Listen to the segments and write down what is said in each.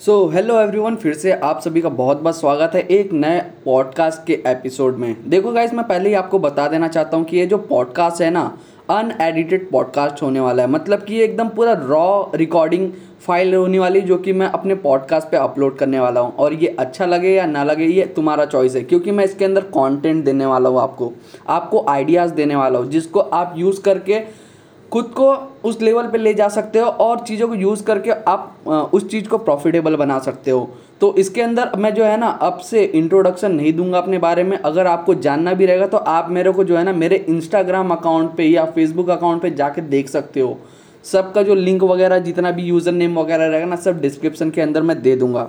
So hello everyone फिर से आप सभी का बहुत बहुत स्वागत है एक नए पॉडकास्ट के एपिसोड में। देखो गाइस मैं पहले ही आपको बता देना चाहता हूँ कि ये जो पॉडकास्ट है ना अनएडिटेड पॉडकास्ट होने वाला है। मतलब कि ये एकदम पूरा रॉ रिकॉर्डिंग फ़ाइल होने वाली जो कि मैं अपने पॉडकास्ट पे अपलोड करने वाला हूँ। और ये अच्छा लगे या ना लगे, ये तुम्हारा चॉइस है, क्योंकि मैं इसके अंदर कंटेंट देने वाला हूँ आपको। आपको आइडियाज़ देने वाला हूँ, जिसको आप यूज़ करके खुद को उस लेवल पे ले जा सकते हो और चीज़ों को यूज़ करके आप उस चीज़ को प्रॉफिटेबल बना सकते हो। तो इसके अंदर मैं जो है ना, अब से इंट्रोडक्शन नहीं दूँगा अपने बारे में। अगर आपको जानना भी रहेगा तो आप मेरे को जो है ना, मेरे इंस्टाग्राम अकाउंट पे या फेसबुक अकाउंट पे जाके देख सकते हो। सबका जो लिंक वगैरह, जितना भी यूज़र नेम वगैरह रहेगा ना, सब डिस्क्रिप्शन के अंदर मैं दे दूँगा।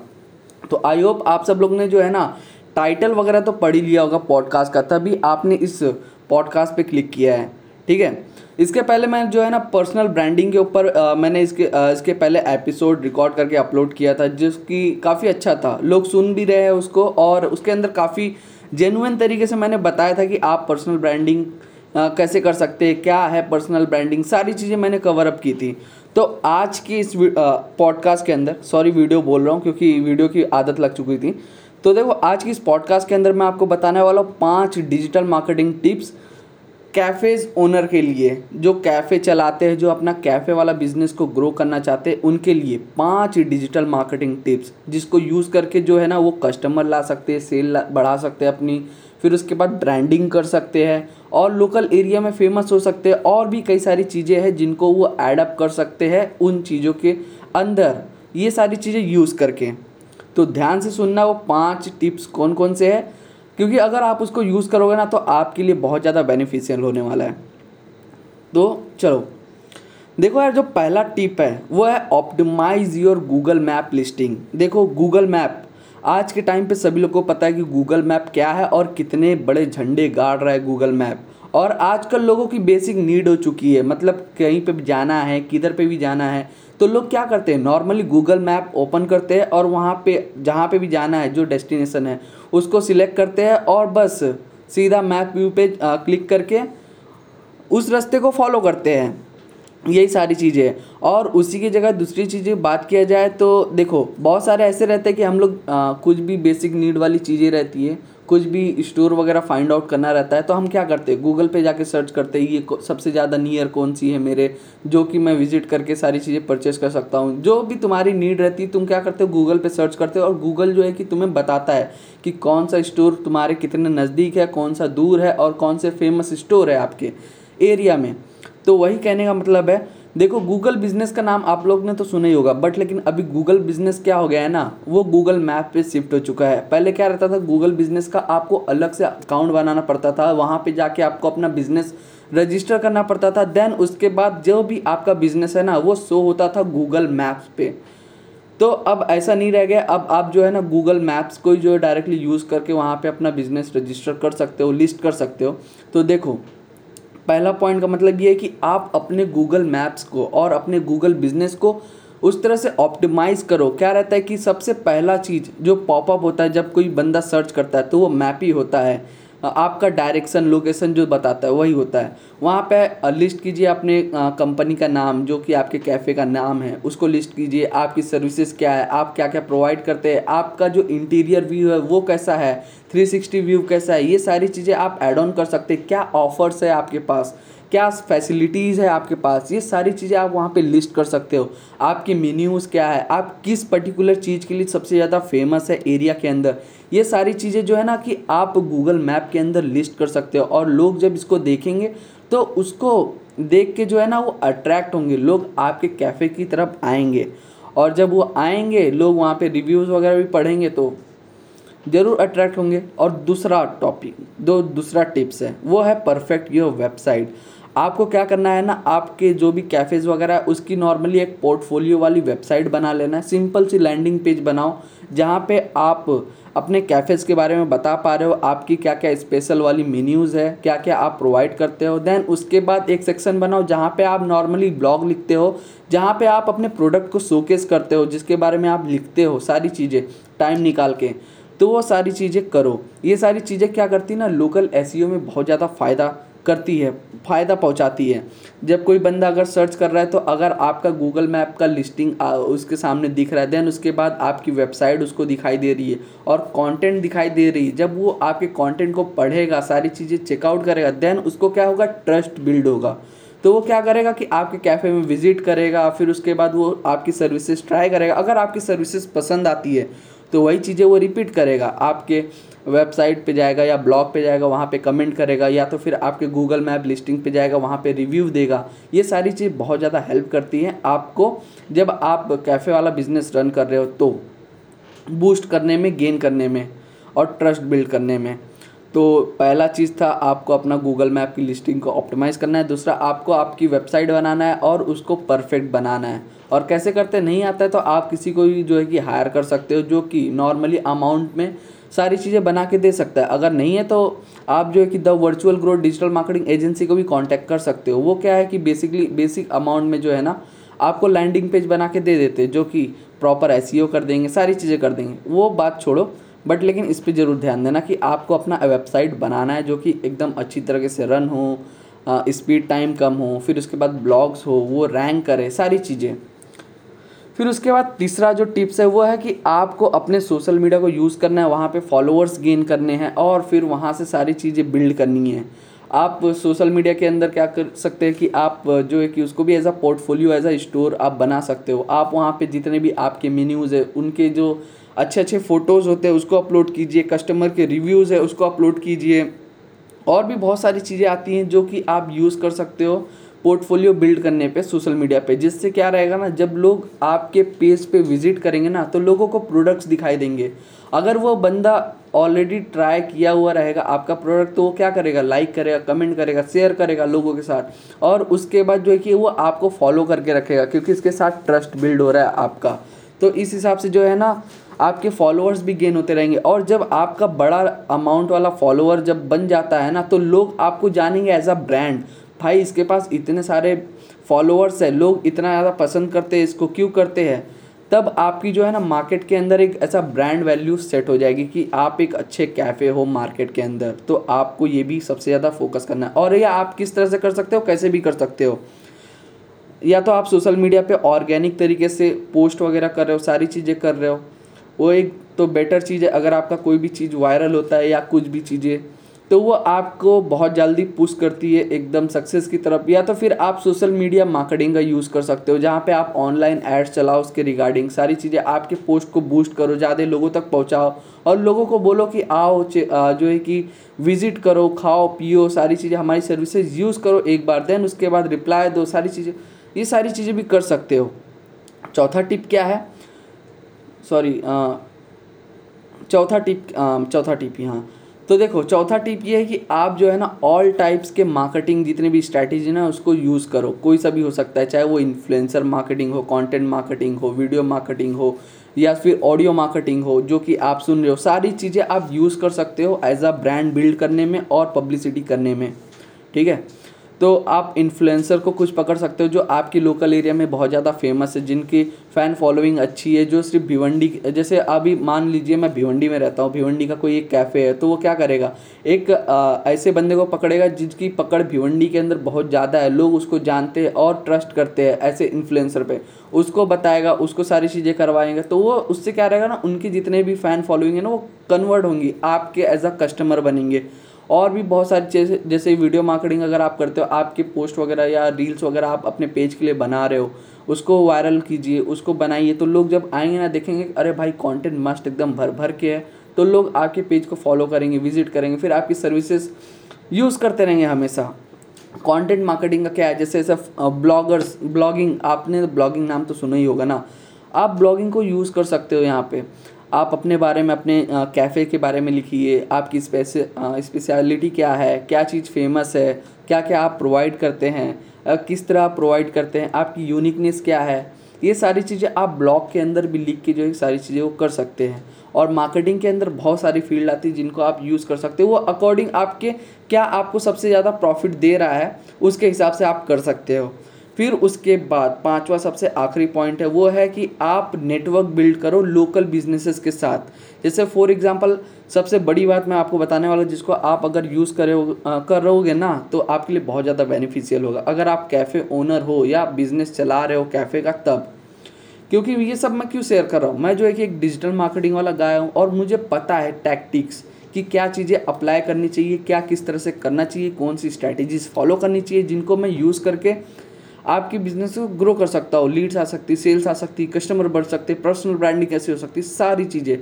तो आई होप आप सब लोग ने जो है ना टाइटल वगैरह तो पढ़ ही लिया होगा पॉडकास्ट का, तभी आपने इस पॉडकास्ट पे क्लिक किया है। ठीक है? इसके पहले मैं जो है ना पर्सनल ब्रांडिंग के ऊपर मैंने इसके आ, इसके पहले एपिसोड रिकॉर्ड करके अपलोड किया था जिसकी काफ़ी अच्छा था। लोग सुन भी रहे हैं उसको और उसके अंदर काफ़ी जेनुअन तरीके से मैंने बताया था कि आप पर्सनल ब्रांडिंग कैसे कर सकते हैं क्या है पर्सनल ब्रांडिंग सारी चीज़ें मैंने कवर अप की थी। तो आज की इस पॉडकास्ट के अंदर सॉरी वीडियो बोल रहा हूँ क्योंकि वीडियो की आदत लग चुकी थी। तो देखो आज की इस पॉडकास्ट के अंदर मैं आपको बताने वाला हूँ पाँच digital marketing tips cafes owner के लिए, जो कैफ़े चलाते हैं, जो अपना कैफ़े वाला बिज़नेस को ग्रो करना चाहते हैं, उनके लिए पाँच डिजिटल मार्केटिंग टिप्स जिसको यूज़ करके जो है ना, वो कस्टमर ला सकते हैं सेल बढ़ा सकते हैं अपनी, फिर उसके बाद ब्रांडिंग कर सकते हैं, और लोकल एरिया में फ़ेमस हो सकते हैं, और भी कई सारी चीज़ें हैं, जिनको वो एडअप कर सकते हैं उन चीज़ों के अंदर, ये सारी चीज़ें यूज़ करके। तो ध्यान से सुनना वो पाँच टिप्स कौन कौन से हैं क्योंकि अगर आप उसको यूज़ करोगे ना तो आपके लिए बहुत ज़्यादा बेनिफिशियल होने वाला है। तो चलो, देखो यार, जो पहला टिप है, वो है optimise your Google map listing देखो गूगल मैप आज के टाइम पे सभी लोग को पता है कि गूगल मैप क्या है और कितने बड़े झंडे गाड़ रहा है गूगल मैप और आजकल लोगों की बेसिक नीड हो चुकी है मतलब कहीं पे भी जाना है, किधर पे भी जाना है तो लोग क्या करते हैं? नॉर्मली गूगल मैप ओपन करते हैं और वहाँ पे, जहाँ पे भी जाना है, जो डेस्टिनेशन है, उसको सिलेक्ट करते हैं और बस सीधा मैप व्यू पे क्लिक करके उस रास्ते को फॉलो करते हैं। यही सारी चीज़ें। और उसी की जगह दूसरी चीज़ें बात किया जाए तो देखो, बहुत सारे ऐसे रहते हैं कि हम लोग कुछ भी बेसिक नीड वाली चीज़ें रहती है। कुछ भी स्टोर वगैरह फाइंड आउट करना रहता है तो हम क्या करते हैं? गूगल पे जाके सर्च करते हैं, ये सबसे ज़्यादा नियर कौन सी है मेरे, जो कि मैं विज़िट करके सारी चीज़ें परचेस कर सकता हूँ। जो भी तुम्हारी नीड रहती है, तुम क्या करते हो? गूगल पे सर्च करते हो और गूगल जो है कि तुम्हें बताता है कि कौन सा स्टोर तुम्हारे कितने नज़दीक है, कौन सा दूर है और कौन से फ़ेमस स्टोर है आपके एरिया में। तो वही कहने का मतलब है देखो गूगल बिज़नेस का नाम आप लोग ने तो सुना ही होगा बट लेकिन अभी गूगल बिज़नेस क्या हो गया है ना, वो गूगल मैप पे शिफ्ट हो चुका है। पहले क्या रहता था गूगल बिज़नेस का आपको अलग से अकाउंट बनाना पड़ता था, वहाँ पे जाके आपको अपना बिज़नेस रजिस्टर करना पड़ता था। देन उसके बाद जो भी आपका बिज़नेस है ना, वो शो होता था गूगल मैप्स पे। तो अब ऐसा नहीं रह गया, अब आप जो है ना गूगल मैप्स को जो है डायरेक्टली यूज़ करके वहाँ पे अपना बिज़नेस रजिस्टर कर सकते हो लिस्ट कर सकते हो। तो देखो पहला पॉइंट का मतलब ये है कि आप अपने गूगल मैप्स को और अपने गूगल बिज़नेस को उस तरह से ऑप्टिमाइज करो। क्या रहता है कि सबसे पहला चीज़ जो पॉपअप होता है, जब कोई बंदा सर्च करता है तो वो मैप ही होता है। आपका डायरेक्शन लोकेशन जो बताता है, वही होता है। वहाँ पे लिस्ट कीजिए अपने कंपनी का नाम, जो कि आपके कैफ़े का नाम है। उसको लिस्ट कीजिए, आपकी सर्विसेज़ क्या है, आप क्या क्या प्रोवाइड करते हैं, आपका जो इंटीरियर व्यू है, वो कैसा है 360 व्यू कैसा है, ये सारी चीज़ें आप ऐड ऑन कर सकते हैं। क्या ऑफर्स है आपके पास? क्या फैसिलिटीज़ है आपके पास? ये सारी चीज़ें आप वहाँ पे लिस्ट कर सकते हो। आपके मीन्यूज़ क्या है? आप किस पर्टिकुलर चीज़ के लिए सबसे ज़्यादा फ़ेमस है एरिया के अंदर? ये सारी चीज़ें जो है ना कि आप गूगल मैप के अंदर लिस्ट कर सकते हो और लोग जब इसको देखेंगे तो उसको देख के जो है ना वो अट्रैक्ट होंगे। लोग आपके कैफ़े की तरफ़ आएँगे और जब वो आएँगे, लोग वहाँ पे रिव्यूज़ वगैरह भी पढ़ेंगे तो ज़रूर अट्रैक्ट होंगे। और दूसरा टॉपिक दो दूसरा टिप्स है, वो है परफेक्ट योर वेबसाइट आपको क्या करना है ना, आपके जो भी कैफ़ेज़ वगैरह है, उसकी नॉर्मली एक पोर्टफोलियो वाली वेबसाइट बना लेना है। सिंपल सी लैंडिंग पेज बनाओ, जहाँ पे आप अपने कैफ़ेज़ के बारे में बता पा रहे हो, आपकी क्या क्या स्पेशल वाली मेन्यूज़ है क्या क्या आप प्रोवाइड करते हो। देन उसके बाद एक सेक्शन बनाओ, जहाँ पे आप नॉर्मली ब्लॉग लिखते हो, जहाँ पे आप अपने प्रोडक्ट को शोकेस करते हो, जिसके बारे में आप लिखते हो सारी चीज़ें टाइम निकाल के। तो वो सारी चीज़ें करो। ये सारी चीज़ें क्या करती ना लोकल एस में बहुत ज़्यादा फ़ायदा करती है, फ़ायदा पहुंचाती है। जब कोई बंदा अगर सर्च कर रहा है तो अगर आपका गूगल मैप का लिस्टिंग उसके सामने दिख रहा है देन उसके बाद आपकी वेबसाइट उसको दिखाई दे रही है और कंटेंट दिखाई दे रही है। जब वो आपके कंटेंट को पढ़ेगा, सारी चीज़ें चेकआउट करेगा देन उसको क्या होगा? ट्रस्ट बिल्ड होगा। तो वो क्या करेगा कि आपके कैफ़े में विज़िट करेगा, फिर उसके बाद वो आपकी सर्विसेज़ ट्राई करेगा। अगर आपकी सर्विसेज़ पसंद आती है तो वही चीज़ें वो रिपीट करेगा। आपके वेबसाइट पे जाएगा या ब्लॉग पे जाएगा, वहाँ पे कमेंट करेगा या तो फिर आपके गूगल मैप लिस्टिंग पे जाएगा, वहाँ पे रिव्यू देगा। ये सारी चीज़ बहुत ज़्यादा हेल्प करती है आपको। जब आप कैफ़े वाला बिज़नेस रन कर रहे हो तो बूस्ट करने में गेन करने में और ट्रस्ट बिल्ड करने में। तो पहला चीज़ था आपको अपना गूगल मैप की लिस्टिंग को ऑप्टिमाइज़ करना है। दूसरा, आपको आपकी वेबसाइट बनाना है और उसको परफेक्ट बनाना है। और कैसे करते नहीं आता है तो आप किसी को भी जो है कि हायर कर सकते हो, जो कि नॉर्मली अमाउंट में सारी चीज़ें बना के दे सकता है। अगर नहीं है तो आप जो है कि the virtual growth digital marketing agency को भी कांटेक्ट कर सकते हो। वो क्या है कि बेसिकली बेसिक अमाउंट में जो है ना, आपको लैंडिंग पेज बना के दे देते जो कि प्रॉपर एस e कर देंगे, सारी चीज़ें कर देंगे। वो बात छोड़ो बट लेकिन इस पर ज़रूर ध्यान देना कि आपको अपना वेबसाइट बनाना है, जो कि एकदम अच्छी तरीके से रन हो स्पीड टाइम कम हो, फिर उसके बाद ब्लॉग्स हो, वो रैंक करे, सारी चीज़ें। फिर उसके बाद तीसरा जो टिप्स है वो है कि आपको अपने सोशल मीडिया को यूज़ करना है, वहाँ पे फॉलोअर्स गेन करने हैं और फिर वहाँ से सारी चीज़ें बिल्ड करनी है। आप सोशल मीडिया के अंदर क्या कर सकते हैं कि आप जो है कि उसको भी as a portfolio as a store आप बना सकते हो। आप वहाँ पे जितने भी आपके मेन्यूज़ है, उनके जो अच्छे अच्छे फ़ोटोज़ होते हैं, उसको अपलोड कीजिए कस्टमर के रिव्यूज़ है, उसको अपलोड कीजिए। और भी बहुत सारी चीज़ें आती हैं जो कि आप यूज़ कर सकते हो। पोर्टफोलियो बिल्ड करने पे, सोशल मीडिया पे। जिससे क्या रहेगा ना, जब लोग आपके पेज पे विज़िट करेंगे ना तो लोगों को प्रोडक्ट्स दिखाई देंगे। अगर वो बंदा ऑलरेडी ट्राई किया हुआ रहेगा आपका प्रोडक्ट तो वो क्या करेगा? लाइक करेगा कमेंट करेगा शेयर करेगा लोगों के साथ। और उसके बाद जो है कि वो आपको फॉलो करके रखेगा, क्योंकि इसके साथ ट्रस्ट बिल्ड हो रहा है आपका। तो इस हिसाब से जो है ना, आपके फॉलोअर्स भी गेन होते रहेंगे। और जब आपका बड़ा अमाउंट वाला फॉलोअर जब बन जाता है ना तो लोग आपको जानेंगे एज अ ब्रांड भाई, इसके पास इतने सारे फॉलोअर्स है, लोग इतना ज़्यादा पसंद करते हैं, इसको क्यों करते हैं? तब आपकी जो है ना मार्केट के अंदर एक ऐसा ब्रांड वैल्यू सेट हो जाएगी कि आप एक अच्छे कैफ़े हो मार्केट के अंदर। तो आपको ये भी सबसे ज़्यादा फोकस करना है। और ये आप किस तरह से कर सकते हो, कैसे भी कर सकते हो। या तो आप सोशल मीडिया पे ऑर्गेनिक तरीके से पोस्ट वगैरह कर रहे हो, सारी चीज़ें कर रहे हो। वो एक तो बेटर चीज़ है, अगर आपका कोई भी चीज़ वायरल होता है या कुछ भी चीज़ें। तो वो आपको बहुत जल्दी पुश करती है एकदम सक्सेस की तरफ़, या तो फिर आप सोशल मीडिया मार्केटिंग का यूज़ कर सकते हो, जहाँ पे आप ऑनलाइन एड्स चलाओ उसके रिगार्डिंग सारी चीज़ें, आपके पोस्ट को बूस्ट करो, ज़्यादा लोगों तक पहुँचाओ और लोगों को बोलो कि आओ जो है कि विज़िट करो, खाओ, पियो, सारी चीज़ें हमारी सर्विसेज़ यूज़ करो एक बार देन उसके बाद रिप्लाई दो, सारी चीज़ें, ये सारी चीज़ें भी कर सकते हो। चौथा टिप क्या है? सॉरी चौथा टिप चौथा टिप यहाँ। तो देखो, चौथा टिप ये है कि आप जो है ना ऑल टाइप्स के मार्केटिंग जितने भी स्ट्रैटेजी ना, उसको यूज़ करो। कोई सा भी हो सकता है, चाहे वो इन्फ्लुएंसर मार्केटिंग हो कंटेंट मार्केटिंग हो वीडियो मार्केटिंग हो, या फिर ऑडियो मार्केटिंग हो, जो कि आप सुन रहे हो, सारी चीज़ें आप यूज़ कर सकते हो एज अ ब्रांड बिल्ड करने में और पब्लिसिटी करने में। ठीक है? तो आप इन्फ्लुएंसर को कुछ पकड़ सकते हो जो आपकी लोकल एरिया में बहुत ज़्यादा फ़ेमस है जिनकी फ़ैन फॉलोइंग अच्छी है जो सिर्फ़ भिवंडी जैसे अभी मान लीजिए मैं भिवंडी में रहता हूँ भिवंडी का कोई एक कैफ़े है तो वो क्या करेगा? एक आ, ऐसे बंदे को पकड़ेगा जिसकी पकड़ भिवंडी के अंदर बहुत ज़्यादा है लोग उसको जानते हैं और ट्रस्ट करते हैं ऐसे इन्फ्लुएंसर पे। उसको बताएगा उसको सारी चीज़ें करवाएँगे तो वो उससे क्या रहेगा ना उनकी जितने भी फ़ैन फॉलोइंग है ना वो कन्वर्ट होंगी आपके एज अ कस्टमर बनेंगे। और भी बहुत सारी चीज़ें, जैसे वीडियो मार्केटिंग अगर आप करते हो, आपके पोस्ट वगैरह या रील्स वगैरह आप अपने पेज के लिए बना रहे हो, उसको वायरल कीजिए, उसको बनाइए तो लोग जब आएँगे ना देखेंगे अरे भाई कंटेंट मस्त एकदम भर भर के है तो लोग आपके पेज को फॉलो करेंगे विज़िट करेंगे, फिर आपकी सर्विसेज़ यूज़ करते रहेंगे हमेशा। कंटेंट मार्केटिंग का क्या है? जैसे ऐसा ब्लॉगर्स ब्लॉगिंग आपने ब्लॉगिंग नाम तो सुना ही होगा ना, आप ब्लॉगिंग को यूज़ कर सकते हो यहाँ पे। आप अपने बारे में, अपने कैफ़े के बारे में लिखिए। आपकी स्पेशलिटी क्या है? क्या चीज़ फ़ेमस है? क्या क्या आप प्रोवाइड करते हैं? किस तरह आप प्रोवाइड करते हैं? आपकी यूनिकनेस क्या है? ये सारी चीज़ें आप ब्लॉग के अंदर भी लिख के जो है सारी चीज़ें वो कर सकते हैं। और मार्केटिंग के अंदर बहुत सारी फ़ील्ड आती है जिनको आप यूज़ कर सकते हो। वो अकॉर्डिंग आपके, क्या आपको सबसे ज़्यादा प्रॉफिट दे रहा है, उसके हिसाब से आप कर सकते हो। फिर उसके बाद पांचवा सबसे आखिरी पॉइंट है, वो है कि आप नेटवर्क बिल्ड करो लोकल बिजनेसेस के साथ। जैसे फॉर एग्जांपल सबसे बड़ी बात मैं आपको बताने वाला जिसको आप अगर यूज़ करे कर रहोगे ना तो आपके लिए बहुत ज़्यादा बेनिफिशियल होगा। अगर आप कैफ़े ओनर हो या बिज़नेस चला रहे हो कैफ़े का, तब। क्योंकि ये सब मैं क्यों शेयर कर रहा हूँ? मैं जो है कि एक डिजिटल मार्केटिंग वाला गाया हूँ और मुझे पता है टैक्टिक्स कि क्या चीज़ें अप्लाई करनी चाहिए, क्या किस तरह से करना चाहिए, कौन सी स्ट्रैटेजीज फॉलो करनी चाहिए, जिनको मैं यूज़ करके आपकी बिज़नेस को ग्रो कर सकता हो लीड्स आ सकती सेल्स आ सकती कस्टमर बढ़ सकते पर्सनल ब्रांडिंग कैसे हो सकती, सारी चीज़ें।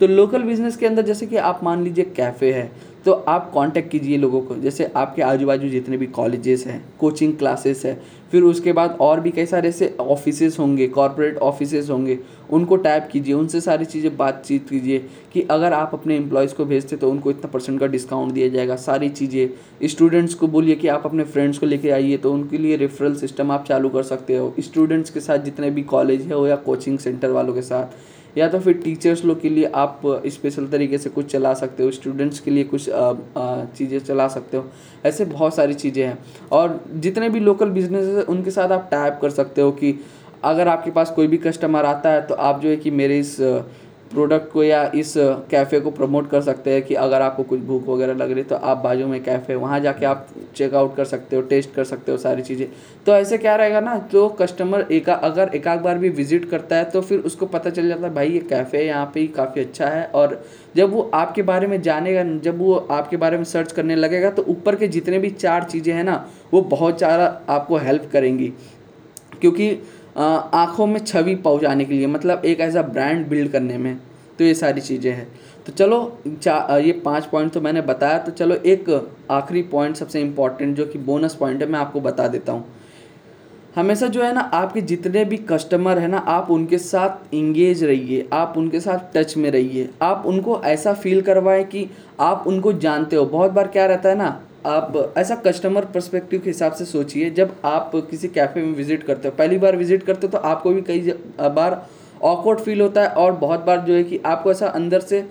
तो लोकल बिज़नेस के अंदर जैसे कि आप मान लीजिए कैफ़े है तो आप कांटेक्ट कीजिए लोगों को। जैसे आपके आजू बाजू जितने भी कॉलेजेस हैं कोचिंग क्लासेस है, फिर उसके बाद और भी कई सारे ऐसे ऑफिसेस होंगे कॉरपोरेट ऑफिसेस होंगे, उनको टैप कीजिए, उनसे सारी चीज़ें बातचीत कीजिए कि अगर आप अपने एम्प्लॉयज़ को भेजते तो उनको इतना परसेंट का डिस्काउंट दिया जाएगा, सारी चीज़ें। स्टूडेंट्स को बोलिए कि आप अपने फ्रेंड्स को लेके आइए तो उनके लिए रेफरल सिस्टम आप चालू कर सकते हो। स्टूडेंट्स के साथ जितने भी कॉलेज है हो या कोचिंग सेंटर वालों के साथ। या तो फिर टीचर्स लोग के लिए आप स्पेशल तरीके से कुछ चला सकते हो स्टूडेंट्स के लिए कुछ चीज़ें चला सकते हो, ऐसे बहुत सारी चीज़ें हैं। और जितने भी लोकल बिज़नेस हैं, उनके साथ आप टाइप कर सकते हो कि अगर आपके पास कोई भी कस्टमर आता है तो आप जो है कि मेरे इस प्रोडक्ट को या इस कैफ़े को प्रमोट कर सकते हैं कि अगर आपको कुछ भूख वगैरह लग रही तो आप बाजू में कैफ़े, वहाँ जाके आप चेकआउट कर सकते हो टेस्ट कर सकते हो सारी चीज़ें। तो ऐसे क्या रहेगा ना तो कस्टमर एक अगर एक आध बार भी विज़िट करता है तो फिर उसको पता चल जाता है, भाई, ये कैफ़े यहाँ पे ही काफ़ी अच्छा है। और जब वो आपके बारे में जानेगा, जब वो आपके बारे में सर्च करने लगेगा तो ऊपर के जितने भी चार चीज़ें हैं ना, वो बहुत ज़्यादा आपको हेल्प करेंगी। क्योंकि आँखों में छवि पहुँचाने के लिए मतलब एक ऐसा ब्रांड बिल्ड करने में तो ये सारी चीज़ें हैं। तो चलो, चा ये पाँच पॉइंट तो मैंने बताया तो चलो एक आखिरी पॉइंट सबसे इंपॉर्टेंट जो कि बोनस पॉइंट है, मैं आपको बता देता हूँ। हमेशा जो है ना, आपके जितने भी कस्टमर है ना, आप उनके साथ इंगेज रहिए, आप उनके साथ टच में रहिए। आप उनको ऐसा फील करवाएँ कि आप उनको जानते हो। बहुत बार क्या रहता है ना आप ऐसा कस्टमर परस्पेक्टिव के हिसाब से सोचिए, जब आप किसी कैफ़े में विज़िट करते हो, पहली बार विज़िट करते हो तो आपको भी कई बार ऑकवर्ड फील होता है और बहुत बार जो है कि आपको ऐसा अंदर से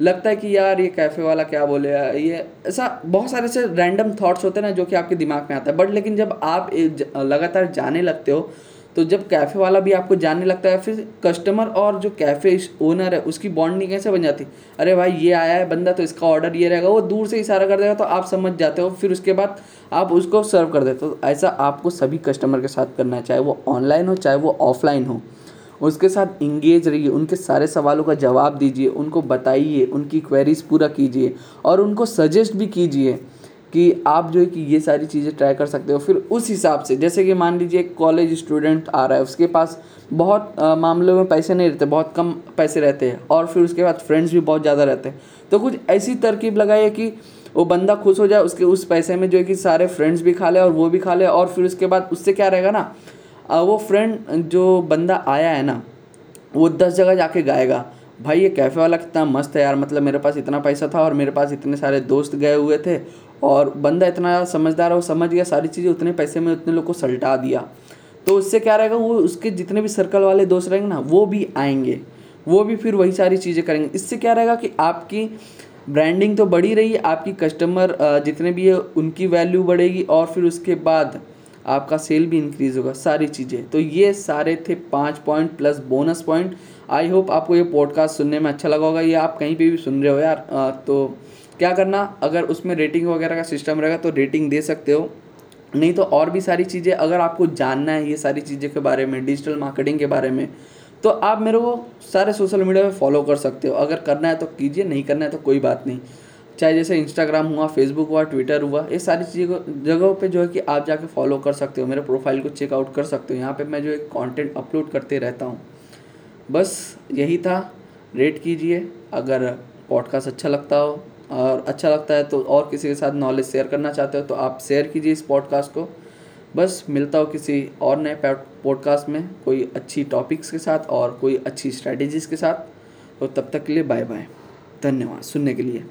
लगता है कि यार, ये कैफ़े वाला क्या बोले, ये ऐसा बहुत सारे से रैंडम थॉट्स होते हैं ना, जो कि आपके दिमाग में आता है। बट लेकिन जब आप लगातार जाने लगते हो तो जब कैफ़े वाला भी आपको जानने लगता है, फिर कस्टमर और जो कैफ़े ओनर है, उसकी बॉन्डिंग कैसे बन जाती? अरे भाई, ये आया है बंदा तो इसका ऑर्डर ये रहेगा, वो दूर से इशारा कर देगा तो आप समझ जाते हो, फिर उसके बाद आप उसको सर्व कर देते हो। तो ऐसा आपको सभी कस्टमर के साथ करना है, चाहे वो ऑनलाइन हो, चाहे वो ऑफलाइन हो। उसके साथ इंगेज रहिए, उनके सारे सवालों का जवाब दीजिए, उनको बताइए, उनकी क्वेरीज पूरा कीजिए और उनको सजेस्ट भी कीजिए। कि आप जो है कि ये सारी चीज़ें ट्राई कर सकते हो। फिर उस हिसाब से, जैसे कि मान लीजिए एक कॉलेज स्टूडेंट आ रहा है, उसके पास बहुत मामलों में पैसे नहीं रहते, बहुत कम पैसे रहते हैं और फिर उसके बाद फ्रेंड्स भी बहुत ज़्यादा रहते हैं। तो कुछ ऐसी तरकीब लगाइए कि वो बंदा खुश हो जाए, उसके उस पैसे में जो है कि सारे फ्रेंड्स भी खा ले और वो भी खा ले और फिर उसके बाद उससे क्या रहेगा ना वो फ्रेंड जो बंदा आया है ना, वो दस जगह जाके गाएगा। भाई ये कैफ़े वाला कितना मस्त है यार मतलब मेरे पास इतना पैसा था और मेरे पास इतने सारे दोस्त गए हुए थे और बंदा इतना समझदार है, वो समझ गया, सारी चीज़ें उतने पैसे में उतने लोग को सलटा दिया। तो उससे क्या रहेगा, वो उसके जितने भी सर्कल वाले दोस्त रहेंगे ना, वो भी आएँगे। वो भी फिर वही सारी चीज़ें करेंगे। इससे क्या रहेगा कि आपकी ब्रांडिंग तो बढ़ी रही है, आपकी कस्टमर जितने भी है, उनकी वैल्यू बढ़ेगी और फिर उसके बाद आपका सेल भी इंक्रीज़ होगा, सारी चीज़ें। तो ये सारे थे पाँच point plus bonus point I hope आपको ये पॉडकास्ट सुनने में अच्छा लगा होगा, ये आप कहीं पे भी सुन रहे हो यार तो क्या करना, अगर उसमें रेटिंग वगैरह का सिस्टम रहेगा तो रेटिंग दे सकते हो। नहीं तो और भी सारी चीज़ें, अगर आपको जानना है ये सारी चीज़ें के बारे में डिजिटल मार्केटिंग के बारे में तो आप मेरे को सारे सोशल मीडिया पे फॉलो कर सकते हो। अगर करना है तो कीजिए, नहीं करना है तो कोई बात नहीं। चाहे जैसे इंस्टाग्राम हुआ फेसबुक हुआ ट्विटर हुआ, ये सारी चीज़ों जगहों पे जो है कि आप जाके फॉलो कर सकते हो। मेरे प्रोफ़ाइल को चेकआउट कर सकते हो। यहाँ पे मैं जो है कंटेंट अपलोड करते रहता हूँ। बस यही था। रेट कीजिए। अगर पॉडकास्ट अच्छा लगता हो और अच्छा लगता है तो और किसी के साथ नॉलेज शेयर करना चाहते हो तो आप शेयर कीजिए इस पॉडकास्ट को। बस मिलता हो किसी और नए पॉडकास्ट में कोई अच्छी टॉपिक्स के साथ और कोई अच्छी स्ट्रैटेजीज़ के साथ। तो तब तक के लिए बाय बाय धन्यवाद। सुनने के लिए।